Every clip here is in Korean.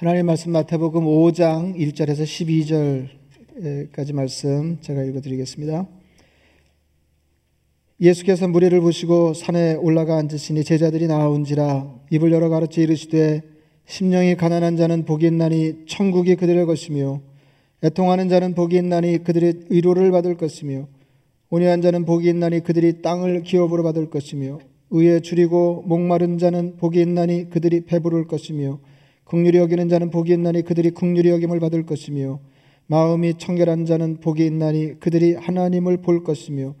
하나님 말씀 마태복음 5장 1절에서 12절까지 말씀 제가 읽어 드리겠습니다. 예수께서 무리를 부시고 산에 올라가 앉으시니 제자들이 나아온지라 입을 열어 가르쳐 이르시되 심령이 가난한 자는 복이 있나니 천국이 그들의 것이며 애통하는 자는 복이 있나니 그들의 위로를 받을 것이며 온유한 자는 복이 있나니 그들이 땅을 기업으로 받을 것이며 의에 줄이고 목마른 자는 복이 있나니 그들이 배부를 것이며 국률이 여기는 자는 복이 있나니 그들이 국률이 여김을 받을 것이며 마음이 청결한 자는 복이 있나니 그들이 하나님을 볼 것이며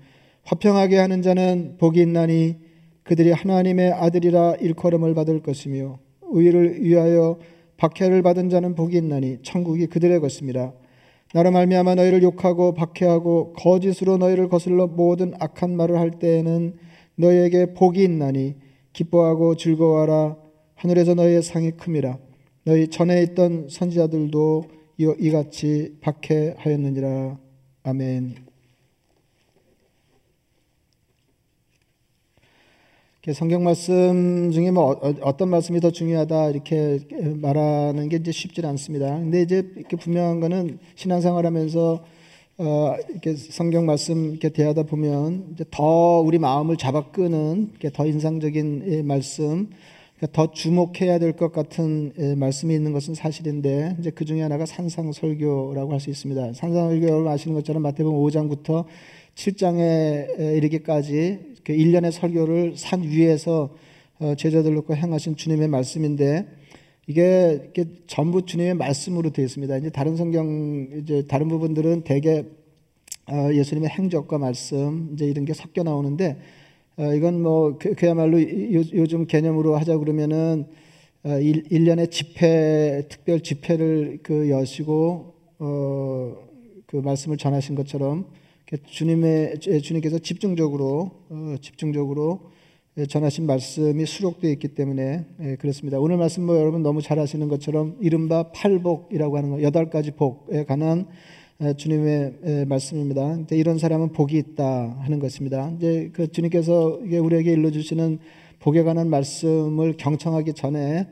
화평하게 하는 자는 복이 있나니 그들이 하나님의 아들이라 일컬음을 받을 것이며 의를 위하여 박해를 받은 자는 복이 있나니 천국이 그들의 것입니다. 나로 말미암아 너희를 욕하고 박해하고 거짓으로 너희를 거슬러 모든 악한 말을 할 때에는 너희에게 복이 있나니 기뻐하고 즐거워하라 하늘에서 너희의 상이 큼이라 너희 전에 있던 선지자들도 이같이 박해하였느니라. 아멘. 성경 말씀 중에 뭐 어, 어떤 말씀이 더 중요하다 이렇게 말하는 게 이제 쉽지 않습니다. 근데 이제 이렇게 분명한 거는 신앙생활하면서 어 이렇게 성경 말씀 이렇게 대하다 보면 이제 더 우리 마음을 잡아 끄는 더 인상적인 예, 말씀 더 주목해야 될 것 같은 예, 말씀이 있는 것은 사실인데 이제 그 중에 하나가 산상설교라고 할 수 있습니다. 산상설교 여러분 아시는 것처럼 마태복음 5장부터 7장에 이르기까지 그 1년의 설교를 산 위에서 어, 제자들 놓고 행하신 주님의 말씀인데 이게 전부 주님의 말씀으로 되어 있습니다. 이제 다른 성경 이제 다른 부분들은 대개 어, 예수님의 행적과 말씀 이제 이런 게 섞여 나오는데 어, 이건 뭐 그, 야말로 요즘 개념으로 하자 그러면은 어, 1, 년의 집회 특별 집회를 그 여시고 어, 그 말씀을 전하신 것처럼 주님의 주님께서 집중적으로 어, 집중적으로 전하신 말씀이 수록되어 있기 때문에 예, 그렇습니다. 오늘 말씀 뭐 여러분 너무 잘 아시는 것처럼 이른바 팔복이라고 하는 거 여덟 가지 복에 관한 주님의 말씀입니다. 이런 사람은 복이 있다 하는 것입니다. 이제 그 주님께서 우리에게 일러주시는 복에 관한 말씀을 경청하기 전에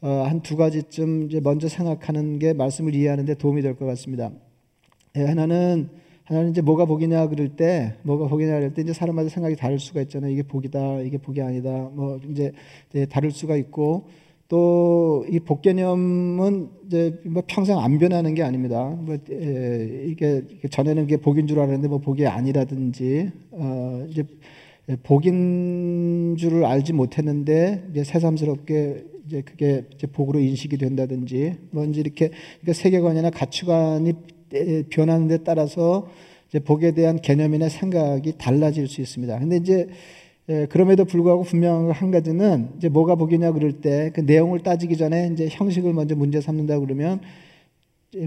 어, 한두 가지쯤 먼저 생각하는 게 말씀을 이해하는데 도움이 될 것 같습니다. 예, 하나는 하나는 이제 뭐가 복이냐 그럴 때 뭐가 복이냐 그럴 때 이제 사람마다 생각이 다를 수가 있잖아요. 이게 복이다, 이게 복이 아니다. 뭐 이제 다를 수가 있고 또 이 복개념은 이제 뭐 평생 안 변하는 게 아닙니다. 뭐 에, 이게 전에는 이게 복인 줄 알았는데 뭐 복이 아니라든지 어, 이제 복인 줄을 알지 못했는데 이제 새삼스럽게 이제 그게 이제 복으로 인식이 된다든지 뭔지 이렇게 그러니까 세계관이나 가치관이 변하는 데 따라서 이제 복에 대한 개념이나 생각이 달라질 수 있습니다. 근데 이제 예, 그럼에도 불구하고 분명한 한 가지는 이제 뭐가 복이냐 그럴 때 그 내용을 따지기 전에 이제 형식을 먼저 문제 삼는다 그러면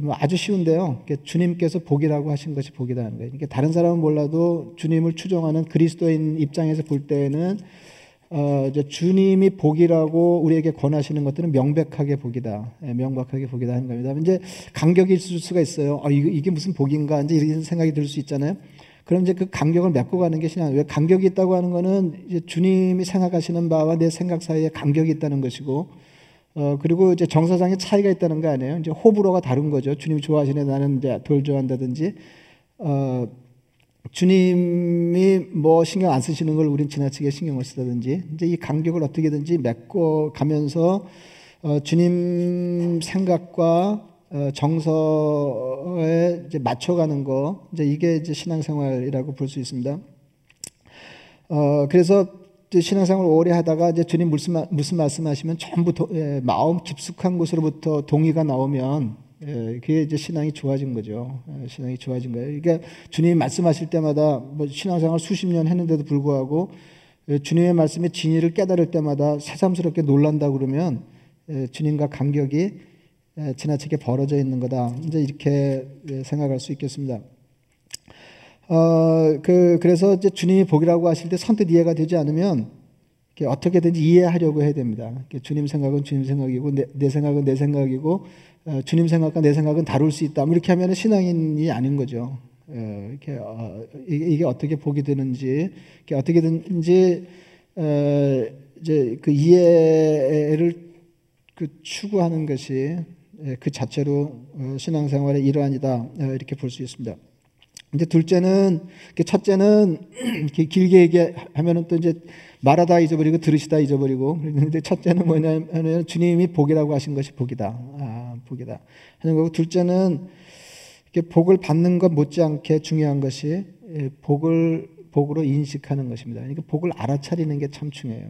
뭐 아주 쉬운데요. 주님께서 복이라고 하신 것이 복이라는 거예요. 그러니까 다른 사람은 몰라도 주님을 추종하는 그리스도인 입장에서 볼 때에는 어, 이제 주님이 복이라고 우리에게 권하시는 것들은 명백하게 복이다. 예, 명백하게 복이다 하는 겁니다. 이제 간격이 있을 수가 있어요. 아, 이게, 이게 무슨 복인가? 이제 이런 생각이 들 수 있잖아요. 그럼 이제 그 간격을 맺고 가는 게 신앙. 왜 간격이 있다고 하는 거는 이제 주님이 생각하시는 바와 내 생각 사이에 간격이 있다는 것이고, 어, 그리고 이제 정서상의 차이가 있다는 거 아니에요. 이제 호불호가 다른 거죠. 주님 좋아하시네. 나는 이제 돌 좋아한다든지, 어, 주님이 뭐 신경 안 쓰시는 걸 우린 지나치게 신경을 쓰다든지, 이제 이 간격을 어떻게든지 맺고 가면서, 어, 주님 생각과 어, 정서에 이제 맞춰가는 거 이제 이게 이제 신앙생활이라고 볼 수 있습니다. 어 그래서 신앙생활 오래 하다가 이제 주님 무슨 무슨 말씀하시면 전부 도, 예, 마음 깊숙한 곳으로부터 동의가 나오면 예, 그게 이제 신앙이 좋아진 거죠. 예, 신앙이 좋아진 거예요. 그러니까 주님이 말씀하실 때마다 뭐 신앙생활 수십 년 했는데도 불구하고 예, 주님의 말씀의 진리를 깨달을 때마다 새삼스럽게 놀란다 그러면 예, 주님과 간격이 예, 지나치게 벌어져 있는 거다. 이제 이렇게 예, 생각할 수 있겠습니다. 어, 그, 그래서 이제 주님이 복이라고 하실 때 선뜻 이해가 되지 않으면 어떻게든지 이해하려고 해야 됩니다. 주님 생각은 주님 생각이고 내, 내 생각은 내 생각이고 어, 주님 생각과 내 생각은 다룰 수 있다. 뭐 이렇게 하면 신앙인이 아닌 거죠. 어, 이렇게 어, 이게, 이게, 어떻게 복이 되는지 어떻게든지 어, 이제 그 이해를 그 추구하는 것이 예, 그 자체로 어, 신앙생활의 일환이다 어, 이렇게 볼 수 있습니다. 이제 둘째는 첫째는 길게 얘기하면은 또 이제 말하다 잊어버리고 들으시다 잊어버리고 그런데 첫째는 뭐냐면 주님이 복이라고 하신 것이 복이다. 아, 복이다. 하는 거고 둘째는 복을 받는 것 못지않게 중요한 것이 예, 복을 복으로 인식하는 것입니다. 그러니까 복을 알아차리는 게 참 중요해요.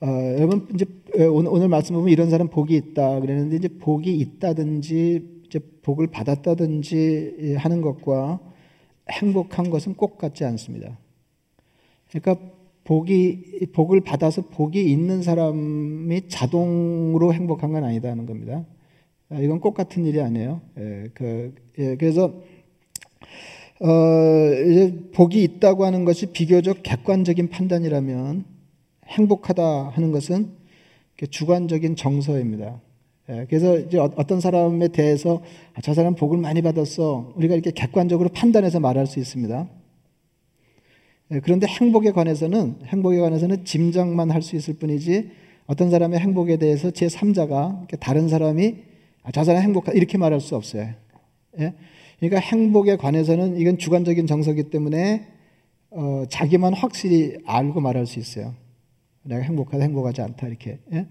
어, 여러분 이제 오늘, 오늘 말씀 보면 이런 사람 복이 있다 그랬는데 이제 복이 있다든지 이제 복을 받았다든지 하는 것과 행복한 것은 꼭 같지 않습니다. 그러니까 복이 복을 받아서 복이 있는 사람이 자동으로 행복한 건 아니다는 겁니다. 아, 이건 꼭 같은 일이 아니에요. 예, 그, 예, 그래서 어, 이제 복이 있다고 하는 것이 비교적 객관적인 판단이라면 행복하다 하는 것은 주관적인 정서입니다. 예, 그래서 이제 어, 어떤 사람에 대해서 아, 저 사람 복을 많이 받았어. 우리가 이렇게 객관적으로 판단해서 말할 수 있습니다. 예, 그런데 행복에 관해서는 행복에 관해서는 짐작만 할 수 있을 뿐이지 어떤 사람의 행복에 대해서 제 3자가 다른 사람이 아, 저 사람 행복하 이렇게 말할 수 없어요. 예? 그러니까 행복에 관해서는 이건 주관적인 정서기 때문에 어, 자기만 확실히 알고 말할 수 있어요. 내가 행복하다, 행복하지 않다 이렇게. 예?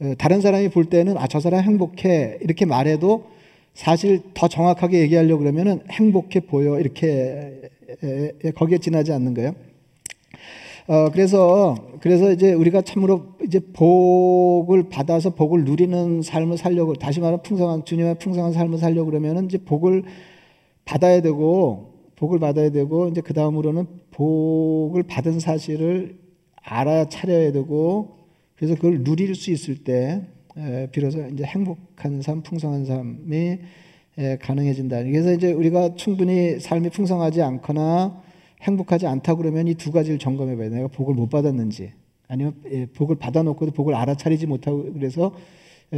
어, 다른 사람이 볼 때는 아 저 사람 행복해 이렇게 말해도 사실 더 정확하게 얘기하려고 그러면은 행복해 보여 이렇게 거기에 지나지 않는 거예요. 어, 그래서 그래서 이제 우리가 참으로 이제 복을 받아서 복을 누리는 삶을 살려고 다시 말하면 풍성한 주님의 풍성한 삶을 살려고 그러면은 이제 복을 받아야 되고 복을 받아야 되고 이제 그 다음으로는 복을 받은 사실을 알아차려야 되고 그래서 그걸 누릴 수 있을 때 비로소 이제 행복한 삶, 풍성한 삶이 가능해진다. 그래서 이제 우리가 충분히 삶이 풍성하지 않거나 행복하지 않다 그러면 이 두 가지를 점검해 봐야 돼. 내가 복을 못 받았는지 아니면 복을 받아놓고도 복을 알아차리지 못하고 그래서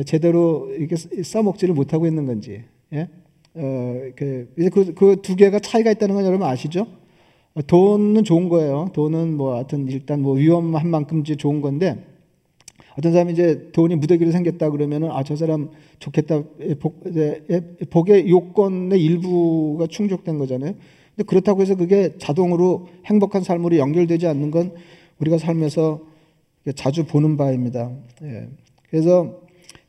제대로 이렇게 써먹지를 못하고 있는 건지. 예? 어, 그, 그, 그두 개가 차이가 있다는 건 여러분 아시죠? 돈은 좋은 거예요. 돈은 뭐 하여튼 일단 뭐 위험한 만큼 이제 좋은 건데 어떤 사람이 이제 돈이 무더기로 생겼다 그러면은 아 저 사람 좋겠다 복, 복의 요건의 일부가 충족된 거잖아요. 근데 그렇다고 해서 그게 자동으로 행복한 삶으로 연결되지 않는 건 우리가 삶에서 자주 보는 바입니다. 예. 그래서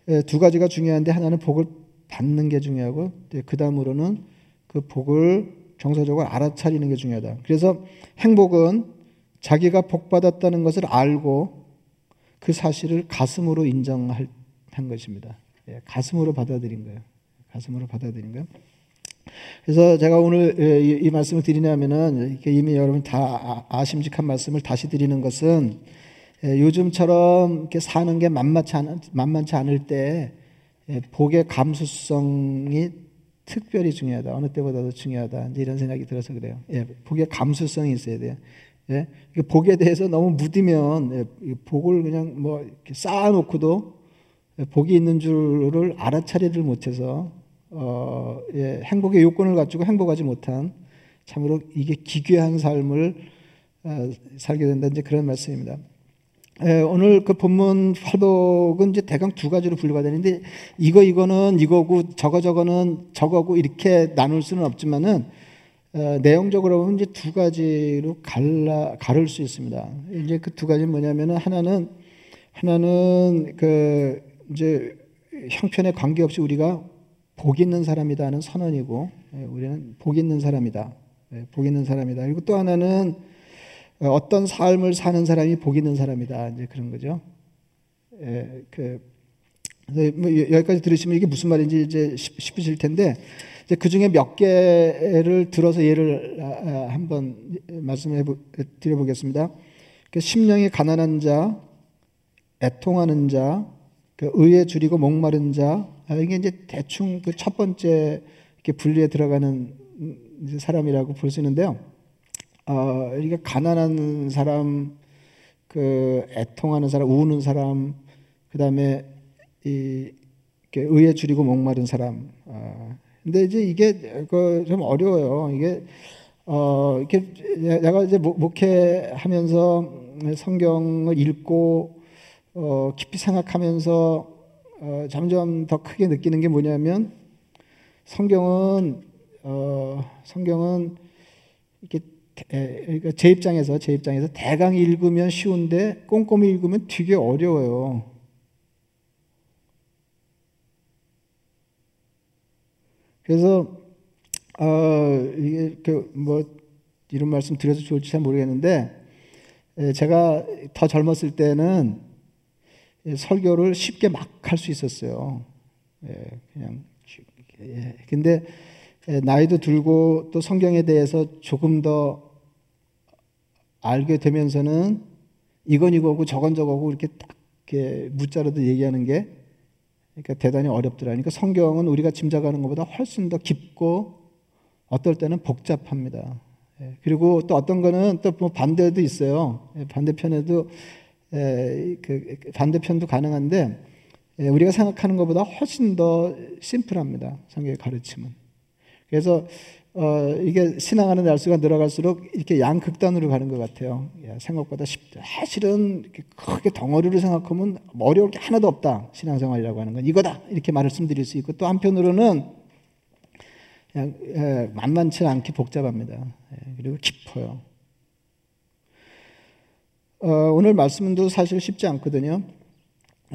예, 두 가지가 중요한데 하나는 복을 받는 게 중요하고 그 다음으로는 그 복을 정서적으로 알아차리는 게 중요하다. 그래서 행복은 자기가 복받았다는 것을 알고 그 사실을 가슴으로 인정한 것입니다. 예, 가슴으로 받아들인 거예요. 가슴으로 받아들인 거예요. 그래서 제가 오늘 예, 이, 이 말씀을 드리냐면은 이미 여러분 다 아, 아심직한 말씀을 다시 드리는 것은 예, 요즘처럼 이렇게 사는 게 만만치 않을 때 복의 감수성이 특별히 중요하다. 어느 때보다도 중요하다. 이런 생각이 들어서 그래요. 예, 복의 감수성이 있어야 돼요. 예, 복에 대해서 너무 무디면 예, 복을 그냥 뭐 쌓아놓고도 예, 복이 있는 줄을 알아차리를 못해서 어, 예, 행복의 요건을 갖추고 행복하지 못한 참으로 이게 기괴한 삶을 어, 살게 된다. 이제 그런 말씀입니다. 예, 오늘 그 본문 화독은 이제 대강 두 가지로 분류가 되는데 이거 이거는 이거고 저거 저거는 저거고 이렇게 나눌 수는 없지만은 어, 내용적으로 보면 이제 두 가지로 갈라 가를 수 있습니다. 이제 그 두 가지는 뭐냐면은 하나는 하나는 그 이제 형편에 관계없이 우리가 복 있는 사람이다는 선언이고 예, 우리는 복 있는 사람이다. 예, 복 있는 사람이다. 그리고 또 하나는 어, 어떤 삶을 사는 사람이 복 있는 사람이다. 이제 그런 거죠. 예, 그, 뭐 여기까지 들으시면 이게 무슨 말인지 이제 싶으실 텐데, 이제 그 중에 몇 개를 들어서 예를 아, 아, 한번 말씀해 드려보겠습니다. 그 심령이 가난한 자, 애통하는 자, 그 의에 줄이고 목마른 자, 아, 이게 이제 대충 그 첫 번째 분리에 들어가는 사람이라고 볼 수 있는데요. 어, 이게 가난한 사람, 그 애통하는 사람, 우는 사람, 그 다음에 이 의에 줄이고 목마른 사람. 어, 근데 이제 이게 그 좀 어려워요. 이게 어 이렇게 내가 이제 목회하면서 성경을 읽고 어, 깊이 생각하면서 어, 점점 더 크게 느끼는 게 뭐냐면 성경은 어, 성경은 이렇게 그러니까 제 입장에서 제 입장에서 대강 읽으면 쉬운데 꼼꼼히 읽으면 되게 어려워요. 그래서 어, 이게 그 뭐 이런 말씀 드려도 좋을지 잘 모르겠는데 제가 더 젊었을 때는 설교를 쉽게 막 할 수 있었어요. 그냥 근데 나이도 들고 또 성경에 대해서 조금 더 알게 되면서는 이건 이거고 저건 저거고 이렇게 딱 이렇게 무자로도 얘기하는 게 그러니까 대단히 어렵더라. 그러니까 성경은 우리가 짐작하는 것보다 훨씬 더 깊고 어떨 때는 복잡합니다. 예, 그리고 또 어떤 거는 또 뭐 반대도 있어요. 예, 반대편에도 그 반대편도 가능한데 우리가 생각하는 것보다 훨씬 더 심플합니다. 성경의 가르침은. 그래서 어, 이게 신앙하는 날수가 늘어갈수록 이렇게 양극단으로 가는 것 같아요. 야, 생각보다 쉽다. 사실은 크게 덩어리로 생각하면 어려울 게 하나도 없다. 신앙생활이라고 하는 건 이거다. 이렇게 말씀드릴 수 있고 또 한편으로는 그냥 예, 만만치 않게 복잡합니다. 예, 그리고 깊어요. 어, 오늘 말씀도 사실 쉽지 않거든요.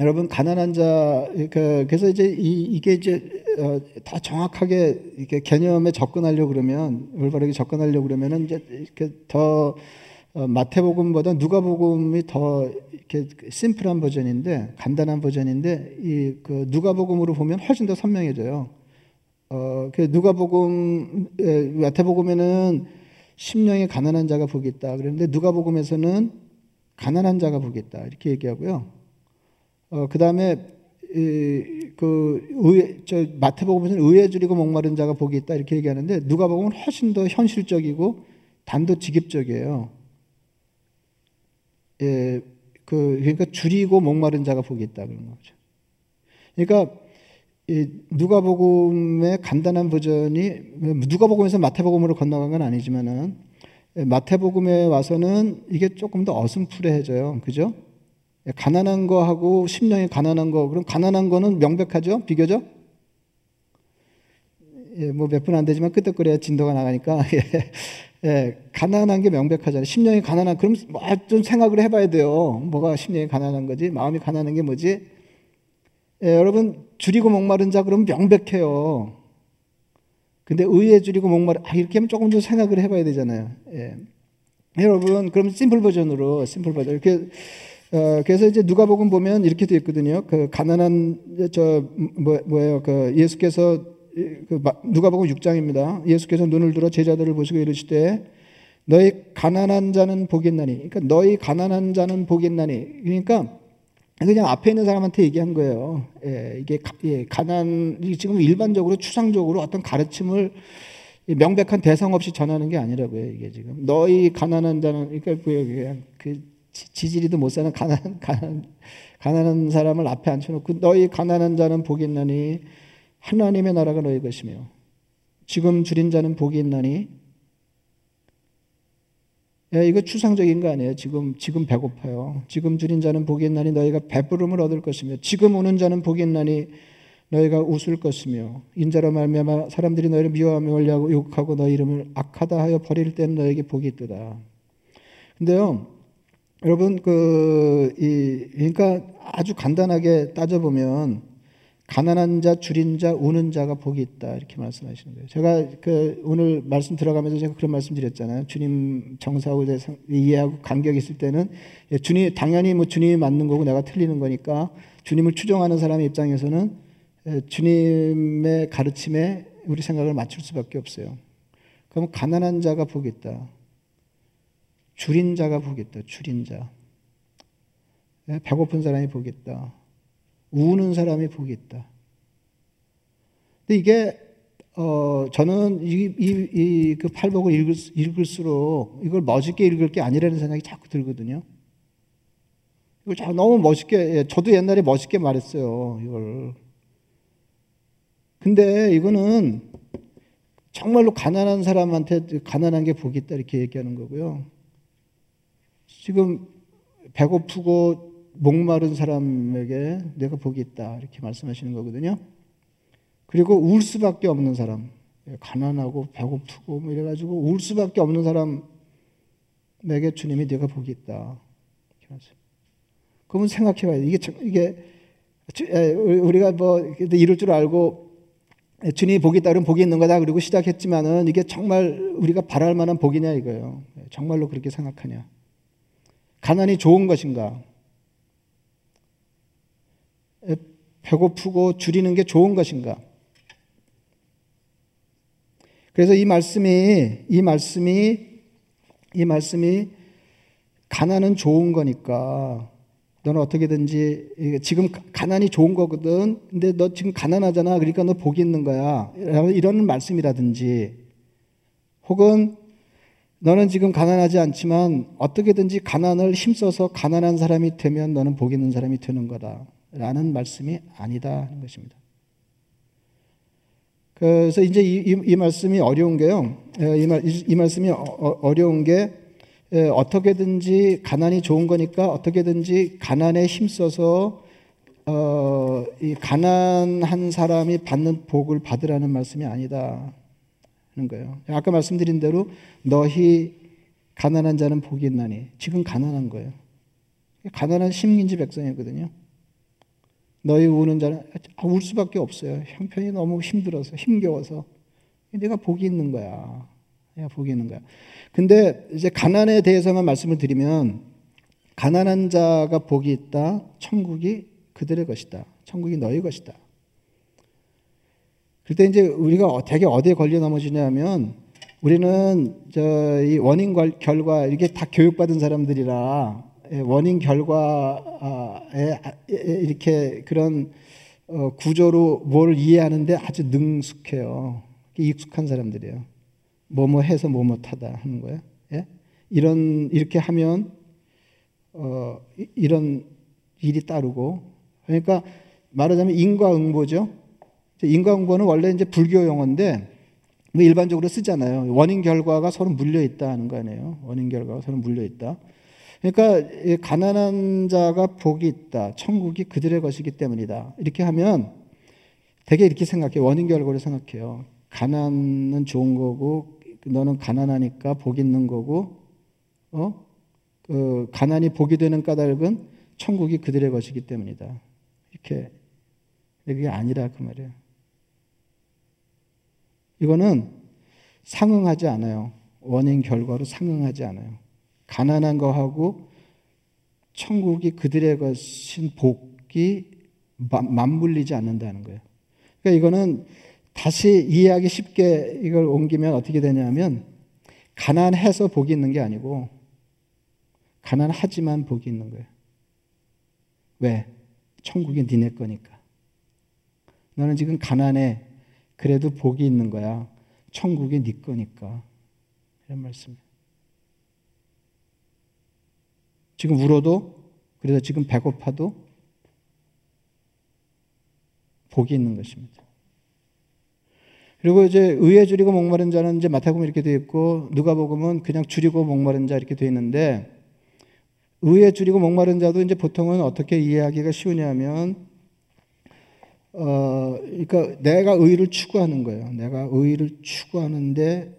여러분 가난한 자 그, 그래서 이제 이, 게 이제 어, 더 정확하게 이렇게 개념에 접근하려 고 그러면 올바르게 접근하려 고 그러면은 이제 이렇게 더 어, 마태복음보다 누가복음이 더 이렇게 심플한 버전인데 간단한 버전인데 이 그 누가복음으로 보면 훨씬 더 선명해져요. 어, 그 누가복음 마태복음에는 심령이 가난한 자가 있다. 그런데 누가복음에서는 가난한 자가 있다. 이렇게 얘기하고요. 어, 그 다음에 그 의회, 저 마태복음에서는 의에 줄이고 목마른 자가 복이 있다 이렇게 얘기하는데 누가복음은 훨씬 더 현실적이고 단도직입적이에요. 예, 그 그러니까 줄이고 목마른 자가 복이 있다 그런 거죠. 그러니까 이 누가복음의 간단한 버전이 누가복음에서 마태복음으로 건너간 건 아니지만은 마태복음에 와서는 이게 조금 더 어슴푸레해져요. 그죠? 가난한 거하고 심령이 가난한 거 그럼 가난한 거는 명백하죠? 비교적? 예, 뭐 몇 분 안 되지만 끄떡거려야 진도가 나가니까 예, 예, 가난한 게 명백하잖아요. 심령이 가난한 그럼 뭐 좀 생각을 해봐야 돼요. 뭐가 심령이 가난한 거지? 마음이 가난한 게 뭐지? 예, 여러분 줄이고 목마른 자 그러면 명백해요. 근데 의에 줄이고 목마른 아 이렇게 하면 조금 더 생각을 해봐야 되잖아요. 예. 여러분 그럼 심플 버전으로 심플 버전 이렇게 어, 그래서 이제 누가복음 보면 이렇게 되어 있거든요. 그 가난한 저 뭐, 뭐예요? 그 예수께서 그 누가복음 6장입니다. 예수께서 눈을 들어 제자들을 보시고 이르시되 너희 가난한 자는 복겠나니. 그러니까 너희 가난한 자는 복겠나니. 그러니까 그냥 앞에 있는 사람한테 얘기한 거예요. 예, 이게 가, 예, 가난 지금 일반적으로 추상적으로 어떤 가르침을 명백한 대상 없이 전하는 게 아니라고요. 이게 지금 너희 가난한 자는 그러니까 그 지지리도 못 사는 가난 가난 가난한 사람을 앞에 앉혀놓고 너희 가난한 자는 복이 있나니 하나님의 나라가 너희 것이며 지금 줄인 자는 복이 있나니 야, 이거 추상적인 거 아니에요. 지금 지금 배고파요. 지금 줄인 자는 복이 있나니 너희가 배부름을 얻을 것이며 지금 우는 자는 복이 있나니 너희가 웃을 것이며 인자로 말미암아 사람들이 너희를 미워하며 원리하고 욕하고 너희 이름을 악하다 하여 버릴 때는 너에게 복이 있도다. 근데요. 여러분 그 이 그러니까 아주 간단하게 따져 보면 가난한 자, 줄인 자, 우는 자가 복이 있다. 이렇게 말씀하시는 거예요. 제가 그 오늘 말씀 들어가면서 제가 그런 말씀 드렸잖아요. 주님 정사하고 이해하고 간격이 있을 때는 예, 주님, 당연히 뭐 주님이 맞는 거고 내가 틀리는 거니까 주님을 추종하는 사람의 입장에서는 예, 주님의 가르침에 우리 생각을 맞출 수밖에 없어요. 그럼 가난한 자가 복이 있다. 줄인 자가 있다. 줄인 자. 예, 배고픈 사람이 있다. 우는 사람이 있다. 근데 이게 어 저는 이이그 팔복을 읽을, 읽을수록 이걸 멋있게 읽을 게 아니라는 생각이 자꾸 들거든요. 이걸 자 너무 멋있게 예, 저도 옛날에 멋있게 말했어요. 이걸. 근데 이거는 정말로 가난한 사람한테 가난한 게 있다 이렇게 얘기하는 거고요. 지금 배고프고 목마른 사람에게 내가 복이 있다 이렇게 말씀하시는 거거든요. 그리고 울 수밖에 없는 사람, 가난하고 배고프고 뭐 이래가지고 울 수밖에 없는 사람에게 주님이 내가 복이 있다. 그러면 생각해봐요. 이게 이게 우리가 뭐 이럴 줄 알고 주님이 복이 있다 그러면 복이 있는 거다 그리고 시작했지만은 이게 정말 우리가 바랄 만한 복이냐 이거예요. 정말로 그렇게 생각하냐? 가난이 좋은 것인가? 배고프고 줄이는 게 좋은 것인가? 그래서 이 말씀이 이 말씀이 이 말씀이 가난은 좋은 거니까 너는 어떻게든지 지금 가난이 좋은 거거든. 근데 너 지금 가난하잖아. 그러니까 너 복이 있는 거야. 이런 말씀이라든지 혹은 너는 지금 가난하지 않지만 어떻게든지 가난을 힘써서 가난한 사람이 되면 너는 복 있는 사람이 되는 거다. 라는 말씀이 아니다 하는 것입니다. 그래서 이제 이, 이, 이 말씀이 어려운 게요. 이, 말, 이 말씀이 어, 어 려운게 어떻게든지 가난이 좋은 거니까 어떻게든지 가난에 힘써서 어, 이 가난한 사람이 받는 복을 받으라는 말씀이 아니다 하는 거예요. 아까 말씀드린 대로 너희 가난한 자는 복이 있나니 지금 가난한 거예요. 가난한 식민지 백성이거든요. 너희 우는 자는 아, 울 수밖에 없어요. 형편이 너무 힘들어서 힘겨워서 내가 복이 있는 거야. 내가 복이 있는 거야. 근데 이제 가난에 대해서만 말씀을 드리면 가난한 자가 복이 있다. 천국이 그들의 것이다. 천국이 너희 것이다. 그때 이제 우리가 되게 어디에 걸려 넘어지냐면 우리는 저이 원인 결과 이게 다 교육받은 사람들이라 예, 원인 결과에 이렇게 그런 어, 구조로 뭘 이해하는데 아주 능숙해요. 익숙한 사람들이에요. 뭐뭐 해서 뭐뭐 타다 하는 거예요. 예? 이런 이렇게 하면 어, 이런 일이 따르고 그러니까 말하자면 인과응보죠. 인과응보는 원래 이제 불교 용어인데 뭐 일반적으로 쓰잖아요. 원인 결과가 서로 물려 있다 하는 거 아니에요. 원인 결과가 서로 물려 있다. 그러니까 가난한 자가 복이 있다. 천국이 그들의 것이기 때문이다. 이렇게 하면 되게 이렇게 생각해. 원인 결과를 생각해요. 가난은 좋은 거고 너는 가난하니까 복 있는 거고 어? 그 가난이 복이 되는 까닭은 천국이 그들의 것이기 때문이다. 이렇게 그게 아니라 그 말이에요. 이거는 상응하지 않아요. 원인 결과로 상응하지 않아요. 가난한 거하고 천국이 그들의 것인 복이 맞물리지 않는다는 거예요. 그러니까 이거는 다시 이해하기 쉽게 이걸 옮기면 어떻게 되냐면 가난해서 복이 있는 게 아니고 가난하지만 복이 있는 거예요. 왜? 천국이 니네 거니까. 너는 지금 가난해. 그래도 복이 있는 거야. 천국이 네 거니까. 이런 말씀이에요. 지금 울어도 그래서 지금 배고파도 복이 있는 것입니다. 그리고 이제 의에 줄이고 목마른 자는 이제 마태복음 이렇게 되어 있고 누가복음은 그냥 줄이고 목마른 자 이렇게 되어 있는데 의에 줄이고 목마른 자도 이제 보통은 어떻게 이해하기가 쉬우냐면 어 그러니까 내가 의를 추구하는 거예요. 내가 의를 추구하는데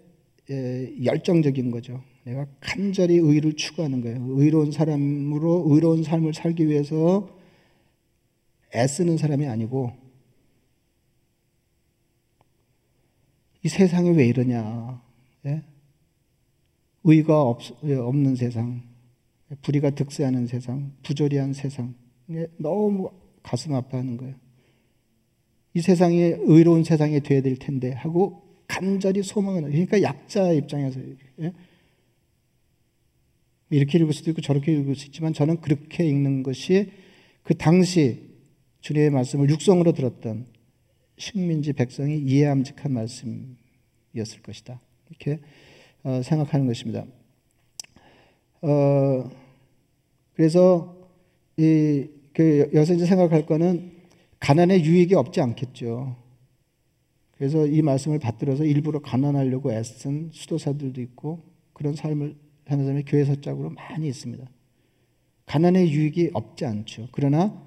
예, 열정적인 거죠. 내가 간절히 의를 추구하는 거예요. 의로운 사람으로 의로운 삶을 살기 위해서 애쓰는 사람이 아니고 이 세상이 왜 이러냐? 예? 의가 없, 없는 세상, 불의가 득세하는 세상, 부조리한 세상, 너무 가슴 아파하는 거예요. 이 세상이 의로운 세상이 되어야 될 텐데 하고 간절히 소망하는 그러니까 약자 입장에서 예? 이렇게 읽을 수도 있고 저렇게 읽을 수 있지만 저는 그렇게 읽는 것이 그 당시 주님의 말씀을 육성으로 들었던 식민지 백성이 이해함직한 말씀이었을 것이다. 이렇게 어, 생각하는 것입니다. 어, 그래서 이, 그 여기서 이제 생각할 거는 가난의 유익이 없지 않겠죠. 그래서 이 말씀을 받들어서 일부러 가난하려고 애쓴 수도사들도 있고 그런 삶을 하는 사람이 교회 서 짝으로 많이 있습니다. 가난의 유익이 없지 않죠. 그러나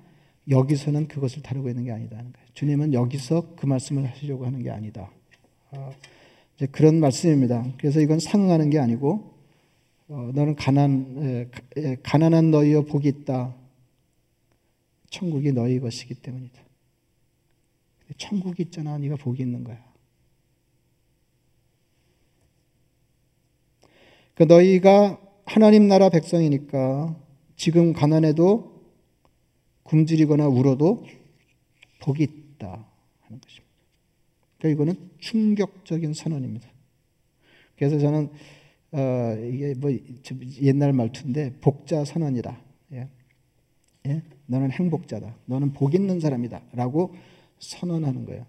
여기서는 그것을 다루고 있는 게 아니다는 거예요. 주님은 여기서 그 말씀을 하시려고 하는 게 아니다. 아, 이제 그런 말씀입니다. 그래서 이건 상응하는 게 아니고 어, 너는 가난 에, 에, 가난한 너희여 복이 있다. 천국이 너희 것이기 때문이다. 천국이 있잖아. 네가 복이 있는 거야. 그 너희가 하나님 나라 백성이니까 지금 가난해도 굶주리거나 울어도 복이 있다 하는 것입니다. 그러니까 이거는 충격적인 선언입니다. 그래서 저는 어, 이게 뭐 옛날 말투인데 복자 선언이다. 예. 예? 너는 행복자다. 너는 복 있는 사람이다라고 선언하는 거예요.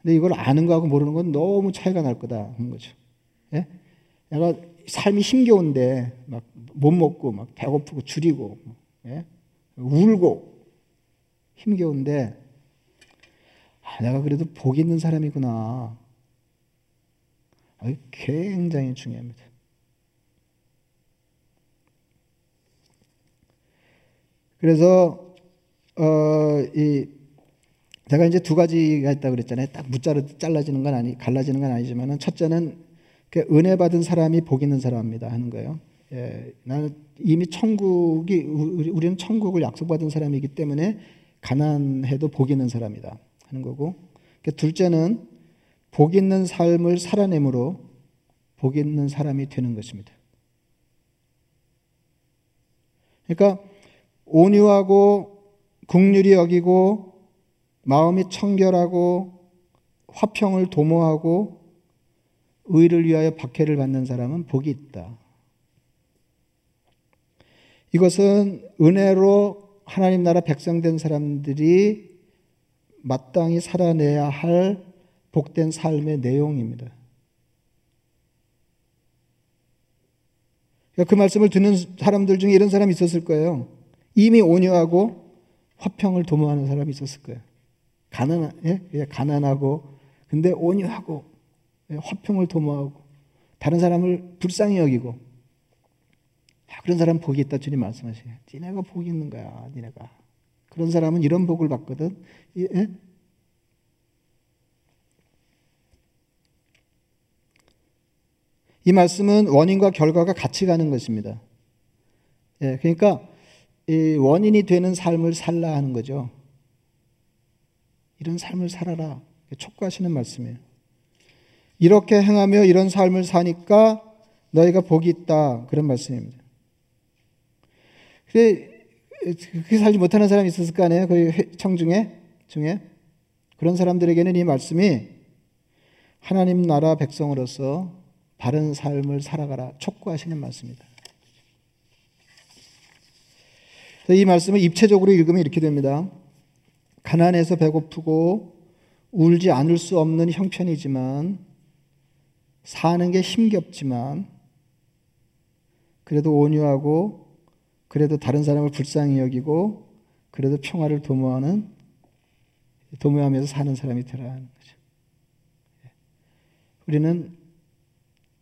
근데 이걸 아는 거하고 모르는 건 너무 차이가 날 거다 하는 거죠. 예? 내가 삶이 힘겨운데 막 못 먹고 막 배고프고 줄이고 예? 울고 힘겨운데 아, 내가 그래도 복 있는 사람이구나. 아, 굉장히 중요합니다. 그래서 어 이 제가 이제 두 가지가 있다 그랬잖아요. 딱 무자로 잘라지는 건 아니 갈라지는 건 아니지만은 첫째는 그 은혜 받은 사람이 복 있는 사람입니다 하는 거예요. 예, 나는 이미 천국이 우리는 천국을 약속받은 사람이기 때문에 가난해도 복 있는 사람이다 하는 거고. 그 둘째는 복 있는 삶을 살아내므로 복 있는 사람이 되는 것입니다. 그러니까 온유하고 국률이 여기고 마음이 청결하고 화평을 도모하고 의를 위하여 박해를 받는 사람은 복이 있다. 이것은 은혜로 하나님 나라 백성된 사람들이 마땅히 살아내야 할 복된 삶의 내용입니다. 그 말씀을 듣는 사람들 중에 이런 사람이 있었을 거예요. 이미 온유하고 화평을 도모하는 사람이 있었을 거예요. 가난, 예? 가난하고, 근데 온유하고, 예, 화평을 도모하고 다른 사람을 불쌍히 여기고 그런 사람 복이 있다 주님 말씀하시요 니네가 복이 있는 거야. 니네가 그런 사람은 이런 복을 받거든. 예? 이 말씀은 원인과 결과가 같이 가는 것입니다. 예, 그러니까 이 원인이 되는 삶을 살라 하는 거죠. 이런 삶을 살아라. 촉구하시는 말씀이에요. 이렇게 행하며 이런 삶을 사니까 너희가 복이 있다. 그런 말씀입니다. 근데 그렇게 살지 못하는 사람이 있었을 거 아니에요? 그 청중에 중에 그런 사람들에게는 이 말씀이 하나님 나라 백성으로서 바른 삶을 살아가라 촉구하시는 말씀입니다. 이 말씀을 입체적으로 읽으면 이렇게 됩니다. 가난해서 배고프고 울지 않을 수 없는 형편이지만 사는 게 힘겹지만 그래도 온유하고 그래도 다른 사람을 불쌍히 여기고 그래도 평화를 도모하는 도모하면서 사는 사람이 되라는 거죠. 예. 우리는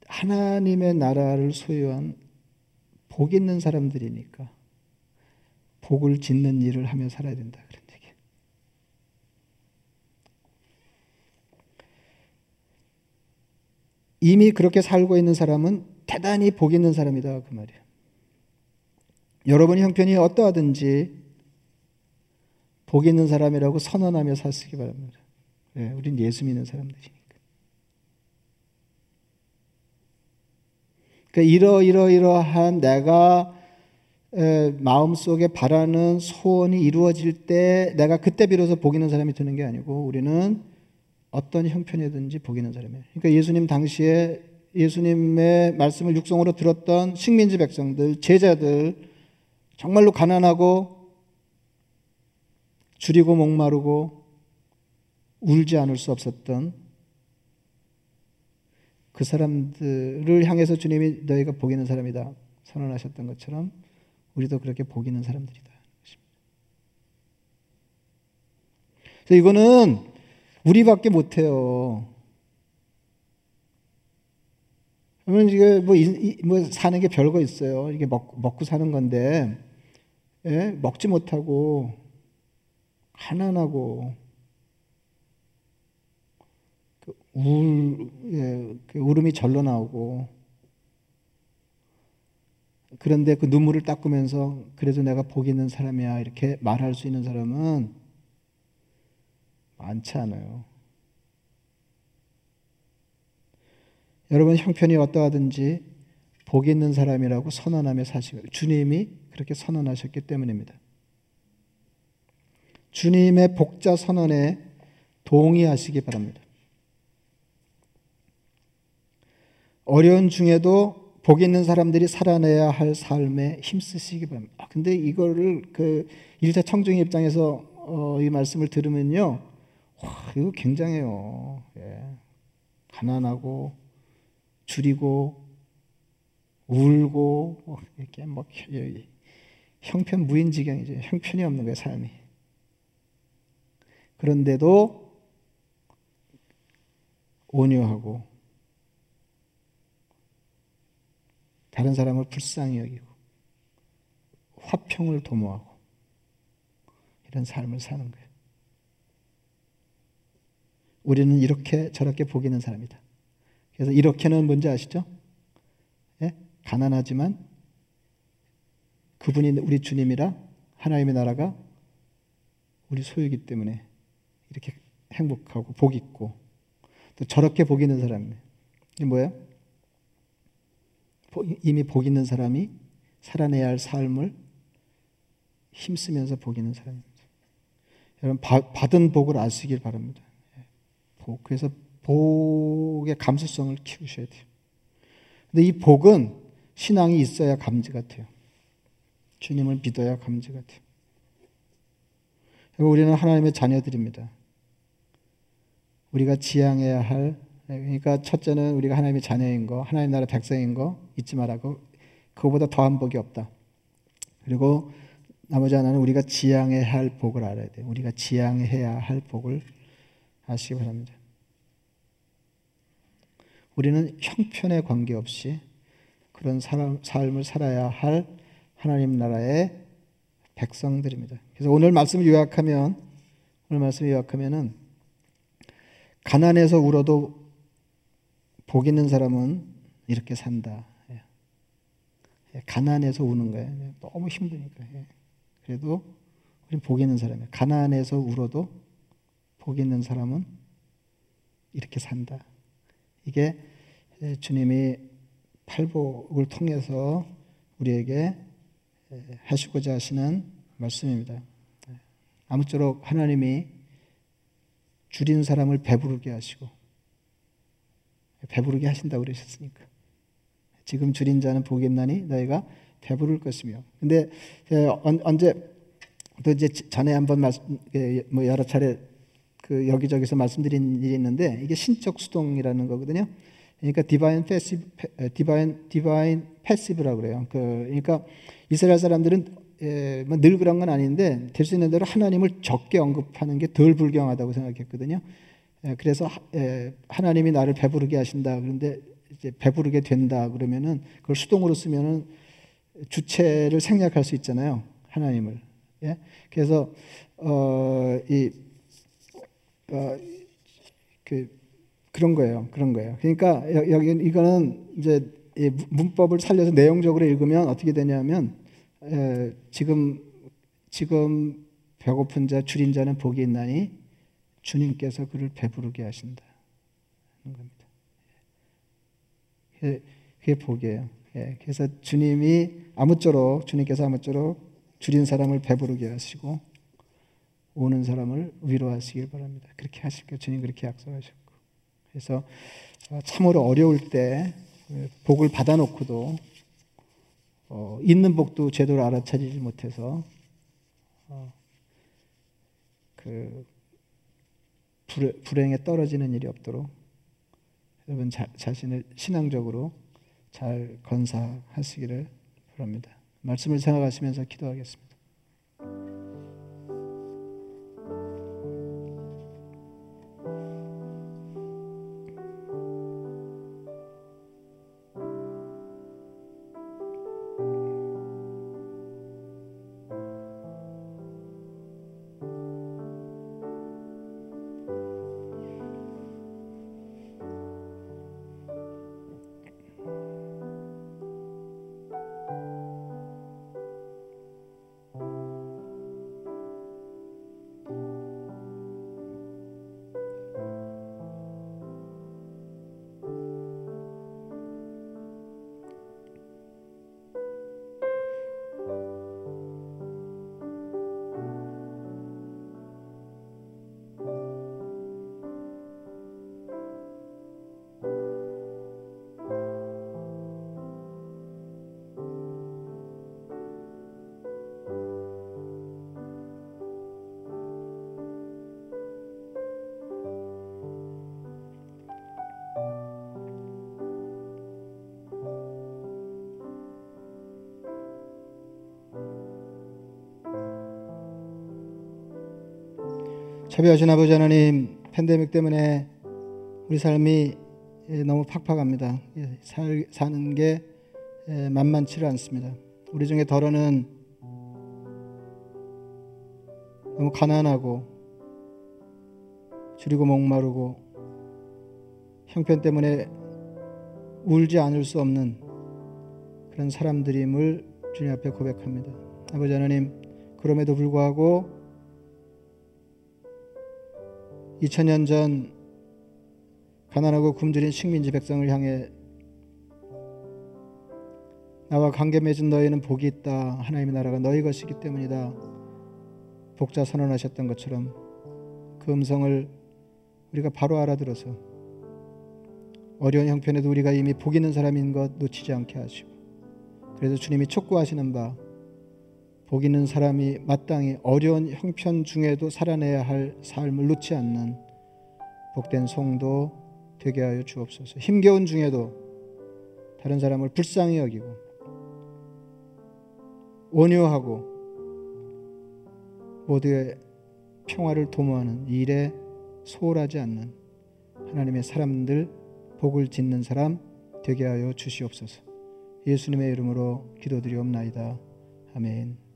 하나님의 나라를 소유한 복 있는 사람들이니까 복을 짓는 일을 하며 살아야 된다. 그래. 이미 그렇게 살고 있는 사람은 대단히 복 있는 사람이다 그 말이에요. 여러분의 형편이 어떠하든지 복 있는 사람이라고 선언하며 사시기 바랍니다. 네, 우린 예수 믿는 사람들이니까. 그러니까 이러이러이러한 내가 마음속에 바라는 소원이 이루어질 때 내가 그때 비로소 복 있는 사람이 되는 게 아니고 우리는 어떤 형편이든지 복이는 사람이에요. 그러니까 예수님 당시에 예수님의 말씀을 육성으로 들었던 식민지 백성들, 제자들, 정말로 가난하고 줄이고 목마르고 울지 않을 수 없었던 그 사람들을 향해서 주님이 너희가 복 있는 사람이다 선언하셨던 것처럼 우리도 그렇게 복 있는 사람들이다. 그래서 이거는 우리밖에 못해요. 그러면 이게 뭐, 이, 뭐 사는 게 별거 있어요. 이게 먹, 먹고 사는 건데, 예? 먹지 못하고, 가난하고, 그 울, 예, 그 울음이 절로 나오고, 그런데 그 눈물을 닦으면서 그래도 내가 복 있는 사람이야 이렇게 말할 수 있는 사람은 많지 않아요. 여러분 형편이 어떠하든지 복 있는 사람이라고 선언하며 사시고 주님이 그렇게 선언하셨기 때문입니다. 주님의 복자 선언에 동의하시기 바랍니다. 어려운 중에도 복 있는 사람들이 살아내야 할 삶에 힘쓰시기 바랍니다. 아, 근데 이거를 그 1차 청중의 입장에서 어, 이 말씀을 들으면요. 와, 이거 굉장해요. 예. 가난하고 줄이고 울고 뭐 이렇게 뭐 형편 무인지경이죠. 형편이 없는 거예요, 삶이. 그런데도 온유하고 다른 사람을 불쌍히 여기고 화평을 도모하고 이런 삶을 사는 거예요. 우리는 이렇게 저렇게 보기는 사람이다. 그래서 이렇게는 뭔지 아시죠? 예? 가난하지만 그분이 우리 주님이라 하나님의 나라가 우리 소유이기 때문에 이렇게 행복하고 복 있고 또 저렇게 복 있는. 이게 뭐예요? 이미 복 있는 사람이 살아내야 할 삶을 힘쓰면서 복 있는 사람입니다. 여러분 받은 복을 아시길 바랍니다. 예. 복. 그래서 복의 감수성을 키우셔야 돼요. 근데 이 복은 신앙이 있어야 감지가 돼요. 주님을 믿어야 감지가 돼요. 우리는 하나님의 자녀들입니다. 우리가 지향해야 할 그러니까 첫째는 우리가 하나님의 자녀인 거, 하나님 나라 백성인 거 잊지 말라고 그거보다 더한 복이 없다. 그리고 나머지 하나는 우리가 지향해야 할 복을 알아야 돼. 우리가 지향해야 할 복을 아시기 바랍니다. 우리는 형편에 관계없이 그런 사람, 삶을 살아야 할 하나님 나라의 백성들입니다. 그래서 오늘 말씀을 요약하면 오늘 말씀을 요약하면은 가난해서 울어도 복 있는 사람은 이렇게 산다. 예. 예, 가난해서 우는 거예요. 예, 너무 힘드니까. 그래도 우리는 복 있는 사람이에요. 가난해서 울어도 복 있는 사람은 이렇게 산다. 이게 주님이 팔복을 통해서 우리에게 하시고자 하시는 말씀입니다. 아무쪼록 하나님이 줄인 사람을 배부르게 하시고 배부르게 하신다고 그러셨으니까 지금 주린 자는 복 있나니 너희가 배부를 것이며 근데 언제 또 이제 전에 한번 말씀 뭐 여러 차례 그 여기저기서 말씀드린 일이 있는데 이게 신적 수동이라는 거거든요. 그러니까 divine passive divine divine passive라고 그래요. 그 그러니까 이스라엘 사람들은 예, 뭐 늘 그런 건 아닌데 될 수 있는 대로 하나님을 적게 언급하는 게 덜 불경하다고 생각했거든요. 예, 그래서 하, 예, 하나님이 나를 배부르게 하신다. 그런데 이제 배부르게 된다 그러면은 그걸 수동으로 쓰면은 주체를 생략할 수 있잖아요. 하나님을. 예? 그래서 어이 어, 그 그런 거예요. 그런 거예요. 그러니까 여기 이거는 이제 문법을 살려서 내용적으로 읽으면 어떻게 되냐면 에, 지금 지금 배고픈 자 줄인 자는 복이 있나니 주님께서 그를 배부르게 하신다. 는 겁니다. 그게, 복이에요. 예, 그래서 주님이 아무쪼록 주님께서 아무쪼록 줄인 사람을 배부르게 하시고 오는 사람을 위로하시길 바랍니다. 그렇게 하실 거 주님 그렇게 약속하셨고 그래서 어, 참으로 어려울 때 어, 복을 받아놓고도 어, 있는 복도 제대로 알아차리지 못해서 어, 그 불행에 떨어지는 일이 없도록 여러분 자, 자신을 신앙적으로 잘 건사하시기를 바랍니다. 말씀을 생각하시면서 기도하겠습니다. 자비하신 아버지 하나님 팬데믹 때문에 우리 삶이 예, 너무 팍팍합니다. 예, 살, 사는 게 예, 만만치를 않습니다. 우리 중에 더러는 너무 가난하고 줄이고 목마르고 형편 때문에 울지 않을 수 없는 그런 사람들임을 주님 앞에 고백합니다. 아버지 하나님 그럼에도 불구하고 2000년 전 가난하고 굶주린 식민지 백성을 향해 나와 관계 맺은 너희는 복이 있다. 하나님의 나라가 너희 것이기 때문이다. 복자 선언하셨던 것처럼 그 음성을 우리가 바로 알아들어서 어려운 형편에도 우리가 이미 복 있는 사람인 것 놓치지 않게 하시고 그래서 주님이 촉구하시는 바 복 있는 사람이 마땅히 어려운 형편 중에도 살아내야 할 삶을 놓지 않는 복된 성도 되게 하여 주옵소서. 힘겨운 중에도 다른 사람을 불쌍히 여기고 온유하고 모두의 평화를 도모하는 일에 소홀하지 않는 하나님의 사람들 복을 짓는 사람 되게 하여 주시옵소서. 예수님의 이름으로 기도드리옵나이다. 아멘.